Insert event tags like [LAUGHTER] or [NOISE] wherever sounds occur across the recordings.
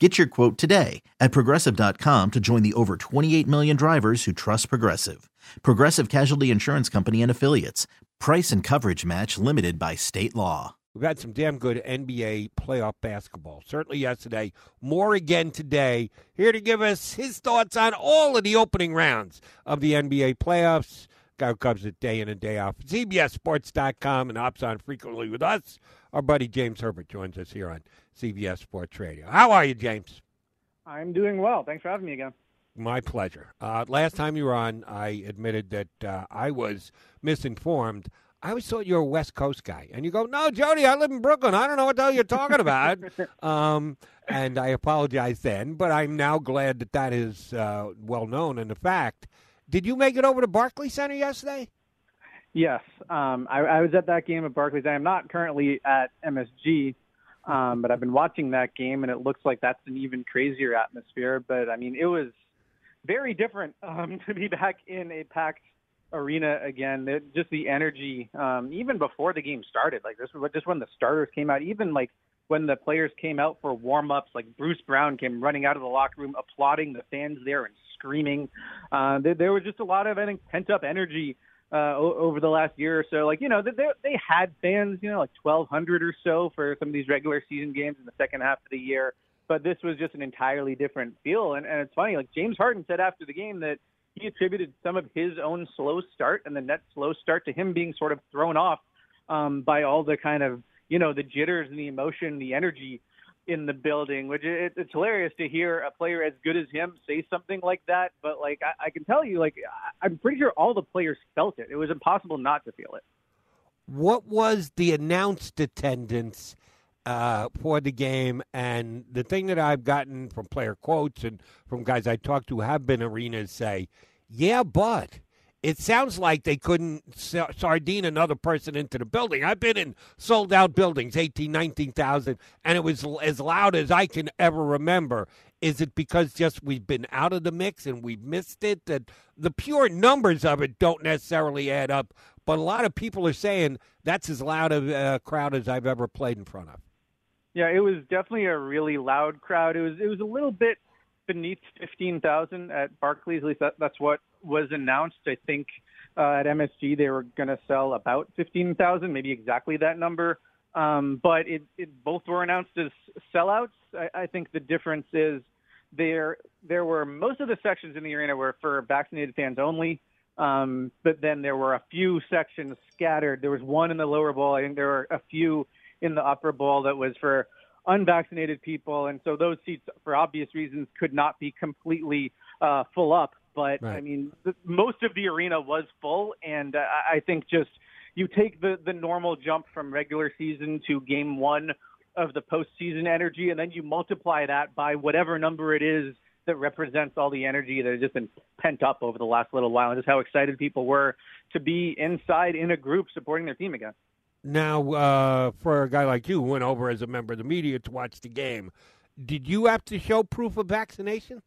Get your quote today at progressive.com to join the over 28 million drivers who trust Progressive. Progressive Casualty Insurance Company and Affiliates. Price and coverage match limited by state law. We've had some damn good NBA playoff basketball. Certainly yesterday. More again today. Here to give us his thoughts on all of the opening rounds of the NBA playoffs. Guy who covers it day in and day out. CBSSports.com and hops on frequently with us. Our buddy James Herbert joins us here on CBS Sports Radio. How are you, James? I'm doing well. Thanks for having me again. My pleasure. Uh, last time you were on, I admitted that uh, I was misinformed. I always thought you were a West Coast guy. And you go, no, Jody, I live in Brooklyn. I don't know what the hell you're talking about. [LAUGHS] um, and I apologize then, but I'm now glad that that is uh, well known. And the fact, did you make it over to Barclay Center yesterday? Yes. Um, I, I was at that game at Barclays. I am not currently at MSG. Um, but I've been watching that game, and it looks like that's an even crazier atmosphere. But I mean, it was very different [LAUGHS] um, to be back in a packed arena again. It, just the energy, um, even before the game started, like this, was just when the starters came out, even like when the players came out for warm ups, like Bruce Brown came running out of the locker room, applauding the fans there and screaming. Uh, there, there was just a lot of, I think, pent up energy uh, over the last year or so. Like, you know, they, they had fans, you know, like 1,200 or so for some of these regular season games in the second half of the year. But this was just an entirely different feel. And, and it's funny, like James Harden said after the game that he attributed some of his own slow start and the net slow start to him being sort of thrown off um, by all the kind of, you know, the jitters and the emotion, the energy in the building, which it, it's hilarious to hear a player as good as him say something like that. But like I, I can tell you, like I'm pretty sure all the players felt it. It was impossible not to feel it. What was the announced attendance uh, for the game? And the thing that I've gotten from player quotes and from guys I talked to have been arenas say, "Yeah, but." It sounds like they couldn't sardine another person into the building. I've been in sold out buildings, 18, 19,000, and it was as loud as I can ever remember. Is it because just we've been out of the mix and we've missed it? That the pure numbers of it don't necessarily add up, but a lot of people are saying that's as loud a crowd as I've ever played in front of. Yeah, it was definitely a really loud crowd. It was it was a little bit beneath 15,000 at Barclays. At least that, that's what was announced. I think uh, at MSG they were going to sell about 15,000, maybe exactly that number. Um, but it, it both were announced as sellouts. I, I think the difference is there there were most of the sections in the arena were for vaccinated fans only. Um, but then there were a few sections scattered. There was one in the lower bowl. I think there were a few in the upper bowl that was for unvaccinated people, and so those seats, for obvious reasons, could not be completely uh, full up. But right. I mean, the, most of the arena was full, and uh, I think just you take the the normal jump from regular season to game one of the postseason energy, and then you multiply that by whatever number it is that represents all the energy that has just been pent up over the last little while, and just how excited people were to be inside in a group supporting their team again. Now, uh, for a guy like you who went over as a member of the media to watch the game, did you have to show proof of vaccination?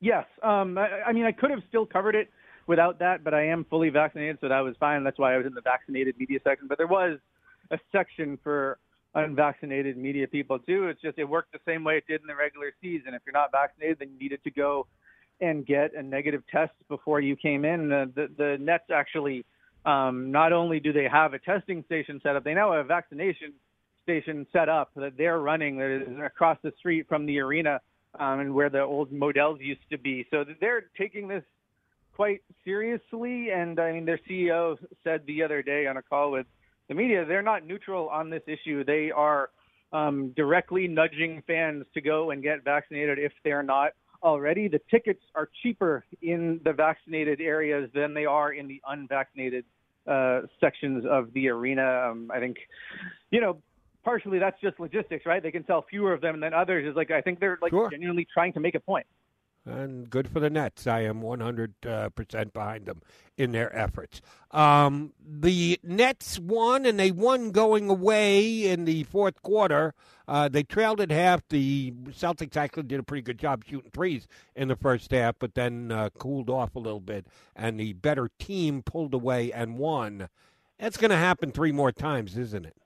Yes. Um, I, I mean, I could have still covered it without that, but I am fully vaccinated, so that was fine. That's why I was in the vaccinated media section. But there was a section for unvaccinated media people too. It's just it worked the same way it did in the regular season. If you're not vaccinated, then you needed to go and get a negative test before you came in. The the, the Nets actually um, not only do they have a testing station set up, they now have a vaccination station set up that they're running that is across the street from the arena um, and where the old Modell's used to be. So they're taking this quite seriously. And I mean, their CEO said the other day on a call with the media, they're not neutral on this issue. They are um, directly nudging fans to go and get vaccinated if they're not already. The tickets are cheaper in the vaccinated areas than they are in the unvaccinated uh, sections of the arena. Um, I think, you know, partially that's just logistics, right? They can sell fewer of them than others. Is like I think they're like sure. genuinely trying to make a point and good for the Nets. I am 100% uh, behind them in their efforts. Um, the Nets won, and they won going away in the fourth quarter. Uh, they trailed at half. The Celtics actually did a pretty good job shooting threes in the first half, but then uh, cooled off a little bit, and the better team pulled away and won. That's going to happen three more times, isn't it?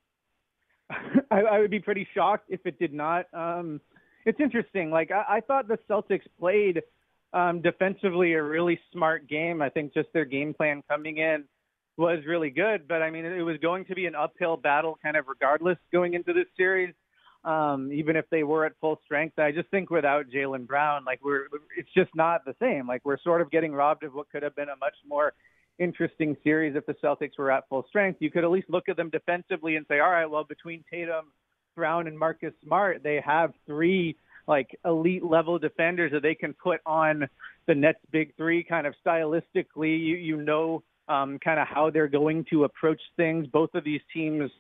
[LAUGHS] I, I, would be pretty shocked if it did not. Um, it's interesting. Like I, I thought the Celtics played um, defensively a really smart game. I think just their game plan coming in was really good. But I mean, it was going to be an uphill battle, kind of regardless going into this series. Um, even if they were at full strength, I just think without Jaylen Brown, like we're, it's just not the same. Like we're sort of getting robbed of what could have been a much more interesting series if the Celtics were at full strength. You could at least look at them defensively and say, all right, well, between Tatum Brown and Marcus Smart, they have three like elite level defenders that they can put on the Nets big three kind of stylistically. You you know um, kind of how they're going to approach things. Both of these teams,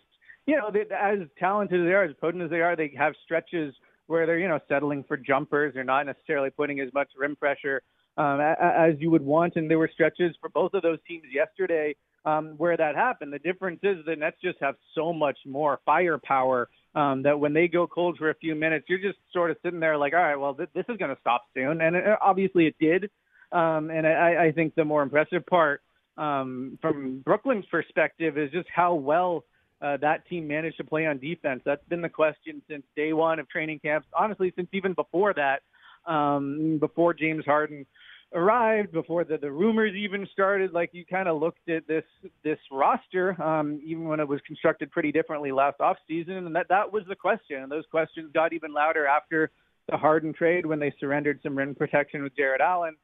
you know, they, as talented as they are, as potent as they are, they have stretches where they're you know settling for jumpers. They're not necessarily putting as much rim pressure um, as you would want. And there were stretches for both of those teams yesterday um, where that happened. The difference is the Nets just have so much more firepower um, that when they go cold for a few minutes, you're just sort of sitting there like, all right, well, th- this is going to stop soon. And it, obviously it did. Um, and I, I think the more impressive part um, from Brooklyn's perspective is just how well uh, that team managed to play on defense. That's been the question since day one of training camps. Honestly, since even before that, um, before James Harden arrived, before the, the rumors even started, like you kind of looked at this this roster, um, even when it was constructed pretty differently last off season, and that that was the question. And those questions got even louder after the Harden trade when they surrendered some rim protection with Jarrett Allen.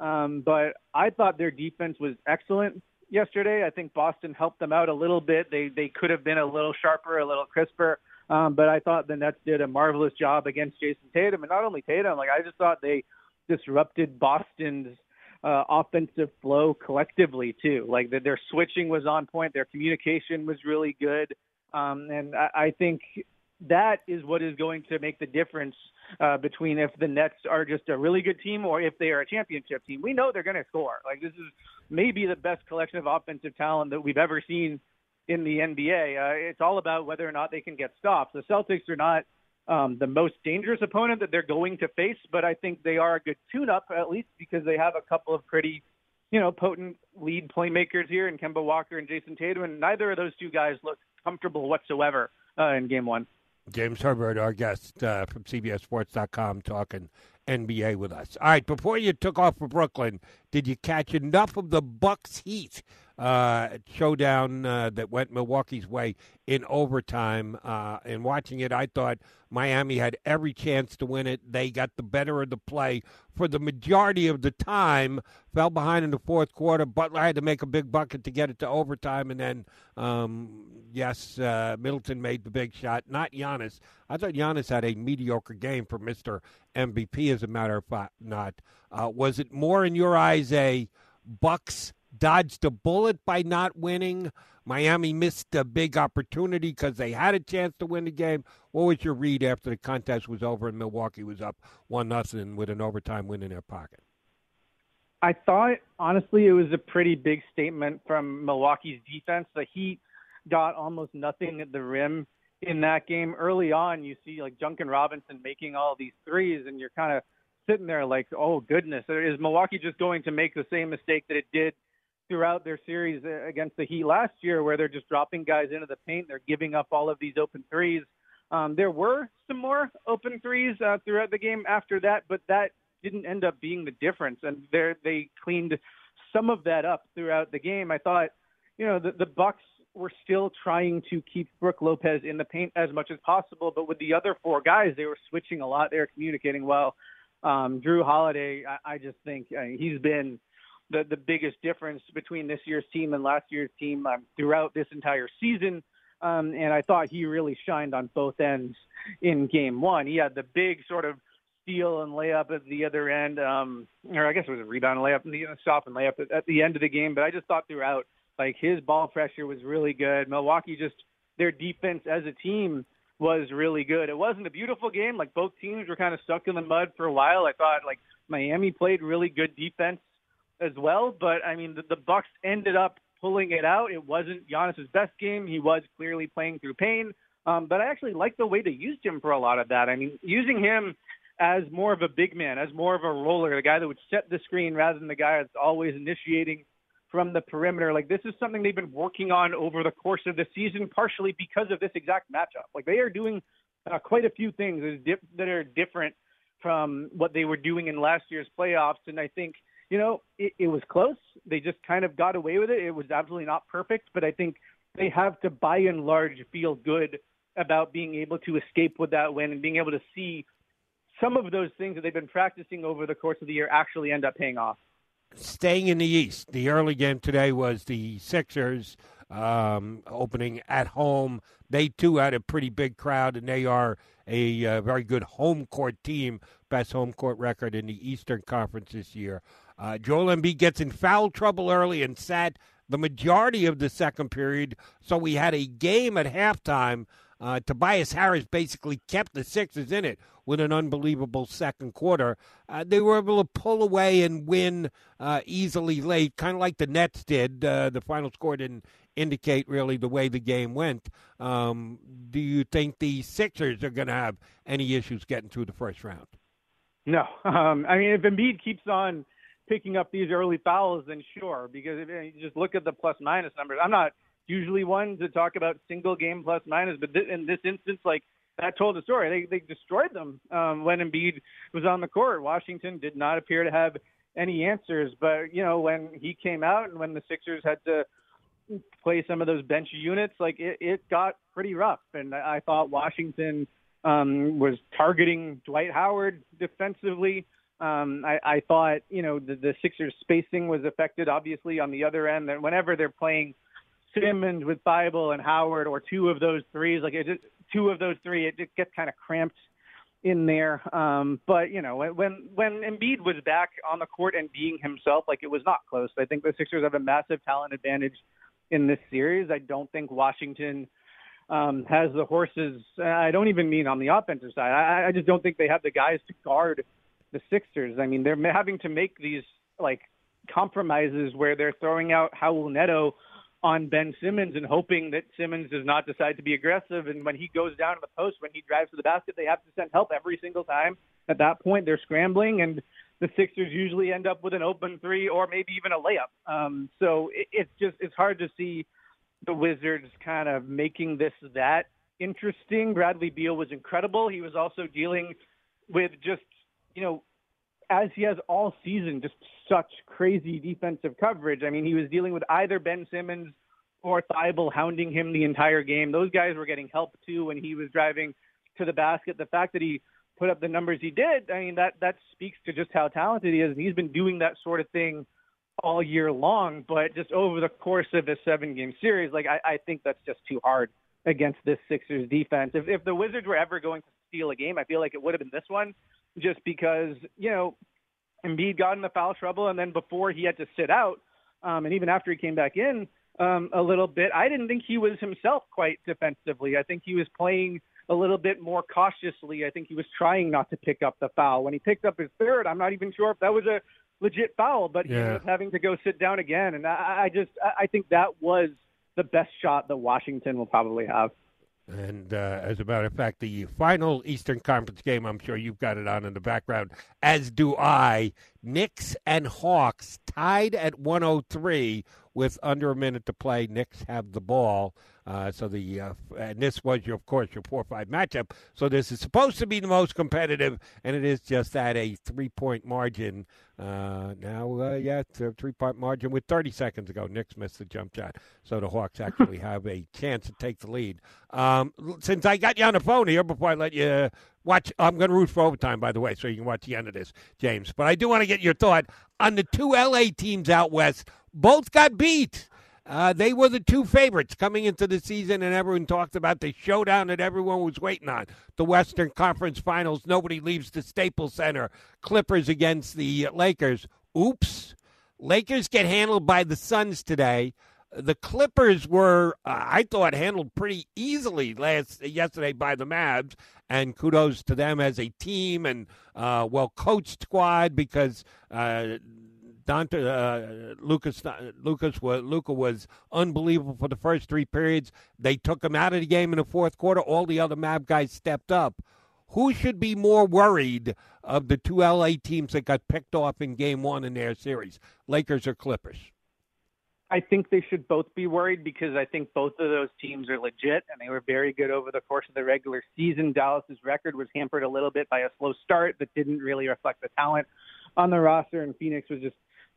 Um, but I thought their defense was excellent yesterday. I think Boston helped them out a little bit. They they could have been a little sharper, a little crisper. Um, but I thought the Nets did a marvelous job against Jayson Tatum, and not only Tatum. Like I just thought they disrupted Boston's uh, offensive flow collectively too. Like that, their switching was on point, their communication was really good, um, and I, I think that is what is going to make the difference uh, between if the Nets are just a really good team or if they are a championship team. We know they're going to score. Like this is maybe the best collection of offensive talent that we've ever seen in the NBA. Uh, it's all about whether or not they can get stops. The Celtics are not um, the most dangerous opponent that they're going to face, but I think they are a good tune-up at least because they have a couple of pretty, you know, potent lead playmakers here in Kemba Walker and Jayson Tatum, and neither of those two guys look comfortable whatsoever uh, in Game One. James Herbert, our guest uh, from CBSSports.com, talking NBA with us. All right, before you took off for Brooklyn, did you catch enough of the Bucks Heat uh, showdown uh, that went Milwaukee's way in overtime. Uh, and watching it, I thought Miami had every chance to win it. They got the better of the play for the majority of the time. Fell behind in the fourth quarter. Butler had to make a big bucket to get it to overtime, and then um, yes, uh, Middleton made the big shot. Not Giannis. I thought Giannis had a mediocre game for Mister MVP. As a matter of fact, not. Uh, was it more in your eyes a Bucks? Dodged a bullet by not winning. Miami missed a big opportunity because they had a chance to win the game. What was your read after the contest was over and Milwaukee was up one nothing with an overtime win in their pocket? I thought honestly it was a pretty big statement from Milwaukee's defense. The Heat got almost nothing at the rim in that game. Early on, you see like Duncan Robinson making all these threes, and you're kind of sitting there like, oh goodness, is Milwaukee just going to make the same mistake that it did throughout their series against the Heat last year, where they're just dropping guys into the paint. They're giving up all of these open threes. Um, there were some more open threes uh, throughout the game after that, but that didn't end up being the difference. And they cleaned some of that up throughout the game. I thought, you know, the, the Bucks were still trying to keep Brook Lopez in the paint as much as possible. But with the other four guys, they were switching a lot. They were communicating well. Um, Jrue Holiday, I, I just think uh, he's been the the biggest difference between this year's team and last year's team um, throughout this entire season. Um, and I thought he really shined on both ends in game one. He had the big sort of steal and layup at the other end, um, or I guess it was a rebound and layup and the stop and layup at, at the end of the game. But I just thought throughout, like his ball pressure was really good. Milwaukee just their defense as a team was really good. It wasn't a beautiful game. Like both teams were kind of stuck in the mud for a while. I thought like Miami played really good defense as well, but I mean the, the Bucks ended up pulling it out. It wasn't Giannis's best game. He was clearly playing through pain. Um, but I actually like the way they used him for a lot of that. I mean, using him as more of a big man, as more of a roller, the guy that would set the screen rather than the guy that's always initiating from the perimeter. Like this is something they've been working on over the course of the season, partially because of this exact matchup. Like they are doing uh, quite a few things that are different from what they were doing in last year's playoffs. And I think, you know, it, it was close. They just kind of got away with it. It was absolutely not perfect, but I think they have to by and large feel good about being able to escape with that win and being able to see some of those things that they've been practicing over the course of the year actually end up paying off. Staying in the East, the early game today was the Sixers um, opening at home. They too had a pretty big crowd, and they are a uh, very good home court team, best home court record in the Eastern Conference this year. Uh, Joel Embiid gets in foul trouble early and sat the majority of the second period, so we had a game at halftime. Uh, Tobias Harris basically kept the Sixers in it with an unbelievable second quarter. Uh, they were able to pull away and win uh, easily late, kind of like the Nets did. Uh, the final score didn't indicate really the way the game went. Um, do you think the Sixers are going to have any issues getting through the first round? No. [LAUGHS] Um, I mean, if Embiid keeps on picking up these early fouls, then sure, because if you just look at the plus minus numbers, I'm not usually one to talk about single game plus minus, but in this instance, like that told the story. They they destroyed them um, when Embiid was on the court. Washington did not appear to have any answers, but you know when he came out and when the Sixers had to play some of those bench units, like it, it got pretty rough. And I, I thought Washington um, was targeting Dwight Howard defensively. Um, I, I thought you know the, the Sixers spacing was affected obviously on the other end. And whenever they're playing Simmons with Thybulle and Howard, or two of those threes, like it just, two of those three, it just gets kind of cramped in there. Um, but you know, when when Embiid was back on the court and being himself, like it was not close. I think the Sixers have a massive talent advantage in this series. I don't think Washington um, has the horses. I don't even mean on the offensive side. I, I just don't think they have the guys to guard the Sixers. I mean, they're having to make these like compromises where they're throwing out Raul Neto on Ben Simmons and hoping that Simmons does not decide to be aggressive. And when he goes down to the post, when he drives to the basket, they have to send help every single time. At that point, they're scrambling, and the Sixers usually end up with an open three or maybe even a layup. Um, so it, it's just it's hard to see the Wizards kind of making this that interesting. Bradley Beal was incredible. He was also dealing with just you know as he has all season, just such crazy defensive coverage. I mean, he was dealing with either Ben Simmons or Thybulle hounding him the entire game. Those guys were getting help too when he was driving to the basket. The fact that he put up the numbers he did, I mean, that that speaks to just how talented he is. He's been doing that sort of thing all year long. But just over the course of a seven-game series, like I, I think that's just too hard against this Sixers defense. If if the Wizards were ever going to steal a game, I feel like it would have been this one just because, you know, Embiid got into foul trouble, and then before he had to sit out, um, and even after he came back in um, a little bit, I didn't think he was himself quite defensively. I think he was playing a little bit more cautiously. I think he was trying not to pick up the foul. When he picked up his third, I'm not even sure if that was a legit foul, but yeah. he was having to go sit down again. And I, I just, I think that was the best shot that Washington will probably have. And uh, as a matter of fact, the final Eastern Conference game, I'm sure you've got it on in the background, as do I. Knicks and Hawks tied at 103 with under a minute to play. Knicks have the ball. Uh, so the uh, and this was your, of course your four five matchup. So this is supposed to be the most competitive, and it is just at a three point margin. Uh, now, uh, yeah, three point margin with 30 seconds ago. Knicks missed the jump shot, so the Hawks actually [LAUGHS] have a chance to take the lead. Um, since I got you on the phone here, before I let you watch, I'm going to root for overtime, by the way, so you can watch the end of this, James. But I do want to get your thought on the two LA teams out west. Both got beat. Uh, they were the two favorites coming into the season, and everyone talked about the showdown that everyone was waiting on. The Western Conference Finals. Nobody leaves the Staples Center. Clippers against the Lakers. Oops. Lakers get handled by the Suns today. The Clippers were, uh, I thought, handled pretty easily last yesterday by the Mavs, and kudos to them as a team and uh, well coached squad because uh, Dante uh, Lucas Lucas was Luka was unbelievable for the first three periods. They took him out of the game in the fourth quarter. All the other Mav guys stepped up. Who should be more worried of the two LA teams that got picked off in Game One in their series, Lakers or Clippers? I think they should both be worried because I think both of those teams are legit and they were very good over the course of the regular season. Dallas's record was hampered a little bit by a slow start that didn't really reflect the talent on the roster, and Phoenix was just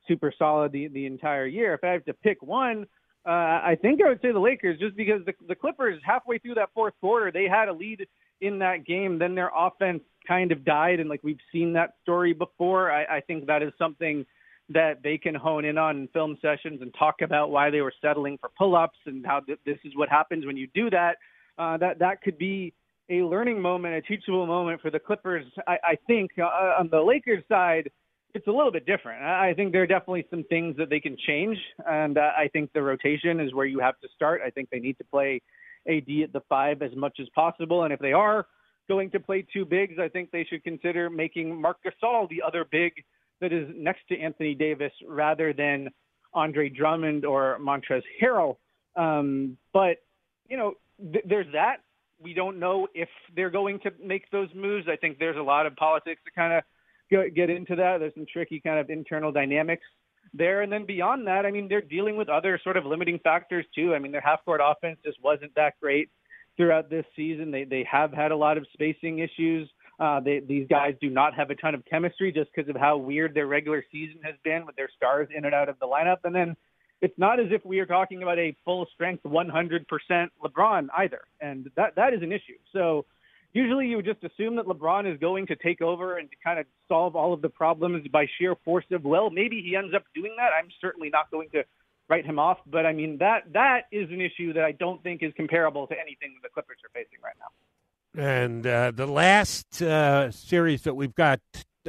super solid the, the entire year. If I have to pick one, uh, I think I would say the Lakers, just because the, the Clippers halfway through that fourth quarter they had a lead in that game, then their offense kind of died, and like we've seen that story before. I, I think that is something that they can hone in on in film sessions and talk about why they were settling for pull-ups and how th- this is what happens when you do that. Uh, that that could be a learning moment, a teachable moment for the Clippers. I, I think uh, on the Lakers side it's a little bit different. I think there are definitely some things that they can change, and uh, I think the rotation is where you have to start. I think they need to play AD at the five as much as possible, and if they are going to play two bigs, I think they should consider making Marc Gasol the other big that is next to Anthony Davis rather than Andre Drummond or Montrezl Harrell. Um, but you know, th- there's that. We don't know if they're going to make those moves. I think there's a lot of politics to kind of get into that. There's some tricky kind of internal dynamics there. And then beyond that, I mean, they're dealing with other sort of limiting factors too. I mean, their half court offense just wasn't that great throughout this season. They they have had a lot of spacing issues. Uh, they, these guys do not have a ton of chemistry just because of how weird their regular season has been with their stars in and out of the lineup. And then it's not as if we are talking about a full strength 100% LeBron either. And that, that is an issue. So usually you would just assume that LeBron is going to take over and kind of solve all of the problems by sheer force of will. Maybe he ends up doing that. I'm certainly not going to write him off, but I mean that that is an issue that I don't think is comparable to anything the Clippers are facing right now. And uh, the last uh, series that we've got,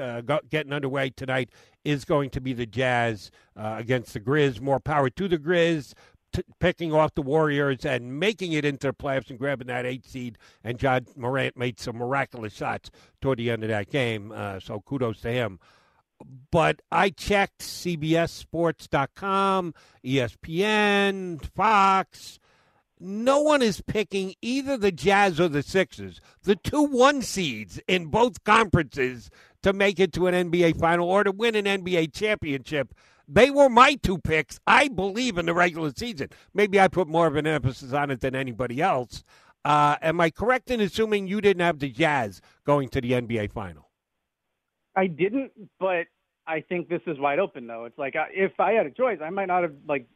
uh, getting underway tonight is going to be the Jazz uh, against the Grizz. More power to the Grizz t- picking off the Warriors and making it into the playoffs and grabbing that eight seed. And Ja Morant made some miraculous shots toward the end of that game. Uh, so kudos to him. But I checked CBS CBSSports.com, ESPN, Fox. No one is picking either the Jazz or the Sixers, the two one seeds in both conferences, to make it to an NBA final or to win an NBA championship. They were my two picks. I believe in the regular season. Maybe I put more of an emphasis on it than anybody else. Uh, am I correct in assuming you didn't have the Jazz going to the NBA final? I didn't, but I think this is wide open though. It's like if I had a choice, I might not have like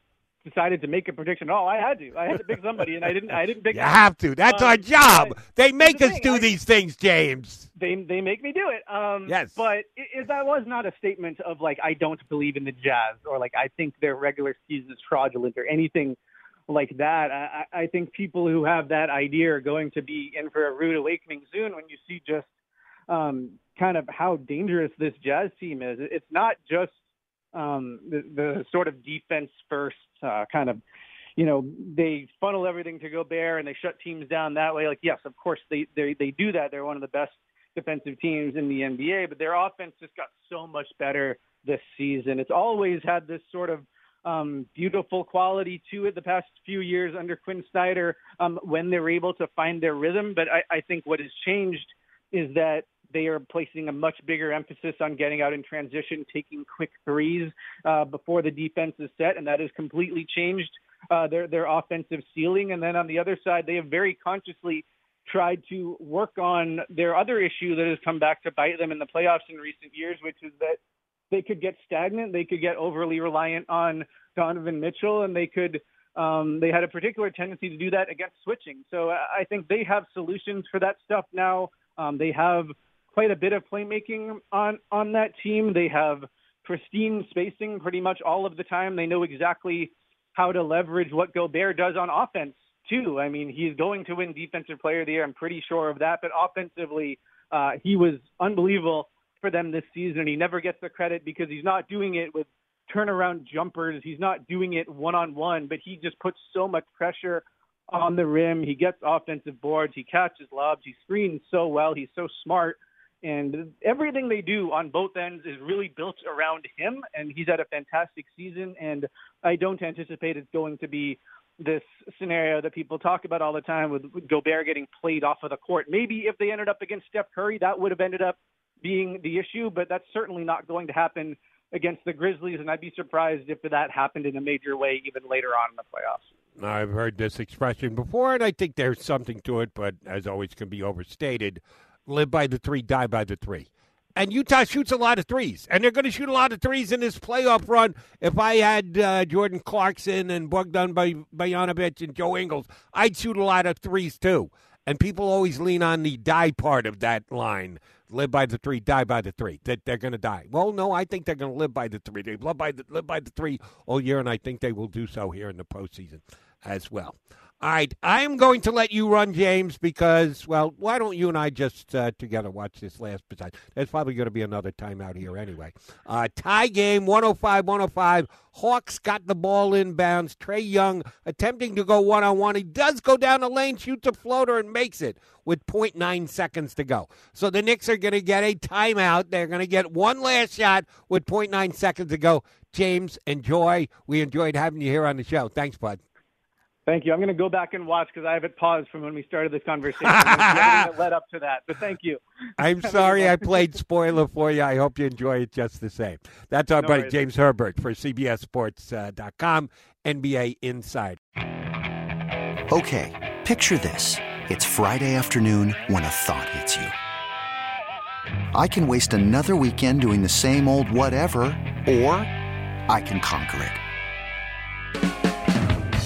decided to make a prediction. Oh, I had to. I had to pick somebody, and I didn't. I didn't pick. [LAUGHS] You have to. That's um, our job. I, they make us the do I, these things, James. They they make me do it. Um, yes. But it, that was not a statement of like I don't believe in the Jazz or like I think their regular season is fraudulent or anything like that. I, I think people who have that idea are going to be in for a rude awakening soon when you see just um, kind of how dangerous this Jazz team is. It's not just um, the, the sort of defense first uh, kind of, you know, they funnel everything to Gobert and they shut teams down that way. Like, yes, of course they they they do that. They're one of the best defensive teams in the NBA, but their offense just got so much better this season. It's always had this sort of um, beautiful quality to it the past few years under Quinn Snyder um, when they're able to find their rhythm. But I, I think what has changed is that they are placing a much bigger emphasis on getting out in transition, taking quick threes uh, before the defense is set, and that has completely changed uh, their their offensive ceiling. And then on the other side, they have very consciously tried to work on their other issue that has come back to bite them in the playoffs in recent years, which is that they could get stagnant, they could get overly reliant on Donovan Mitchell, and they could um, they had a particular tendency to do that against switching. So I think they have solutions for that stuff now. Um, they have quite a bit of playmaking on on that team. They have pristine spacing pretty much all of the time. They know exactly how to leverage what Gobert does on offense too. I mean, he's going to win Defensive Player of the Year. I'm pretty sure of that. But offensively, uh, he was unbelievable for them this season. He never gets the credit because he's not doing it with turnaround jumpers. He's not doing it one on one, but he just puts so much pressure on the rim. He gets offensive boards. He catches lobs. He screens so well. He's so smart. And everything they do on both ends is really built around him. And he's had a fantastic season. And I don't anticipate it's going to be this scenario that people talk about all the time with Gobert getting played off of the court. Maybe if they ended up against Steph Curry, that would have ended up being the issue, but that's certainly not going to happen against the Grizzlies, and I'd be surprised if that happened in a major way even later on in the playoffs. I've heard this expression before, and I think there's something to it, but as always, can be overstated. Live by the three, die by the three. And Utah shoots a lot of threes, and they're going to shoot a lot of threes in this playoff run. If I had uh, Jordan Clarkson and Bogdan Bogdanovic and Joe Ingles, I'd shoot a lot of threes too. And people always lean on the die part of that line live by the three, die by the three. That they're going to die. Well, no, I think they're going to live by the three. They live by the live by the three all year, and I think they will do so here in the postseason as well. All right, I'm going to let you run, James, because, well, why don't you and I just uh, together watch this last possession? There's probably going to be another timeout here anyway. Uh, tie game, 105 105. Hawks got the ball inbounds. Trae Young attempting to go one on one. He does go down the lane, shoots a floater, and makes it with 0.9 seconds to go. So the Knicks are going to get a timeout. They're going to get one last shot with 0.9 seconds to go. James, enjoy. We enjoyed having you here on the show. Thanks, bud. Thank you. I'm going to go back and watch because I have it paused from when we started this conversation. [LAUGHS] that led up to that. But thank you. [LAUGHS] I'm [LAUGHS] sorry I played spoiler for you. I hope you enjoy it just the same. That's our no buddy worries. James Herbert for CBSSports.com, uh, NBA Inside. Okay, picture this. It's Friday afternoon when a thought hits you. I can waste another weekend doing the same old whatever, or I can conquer it.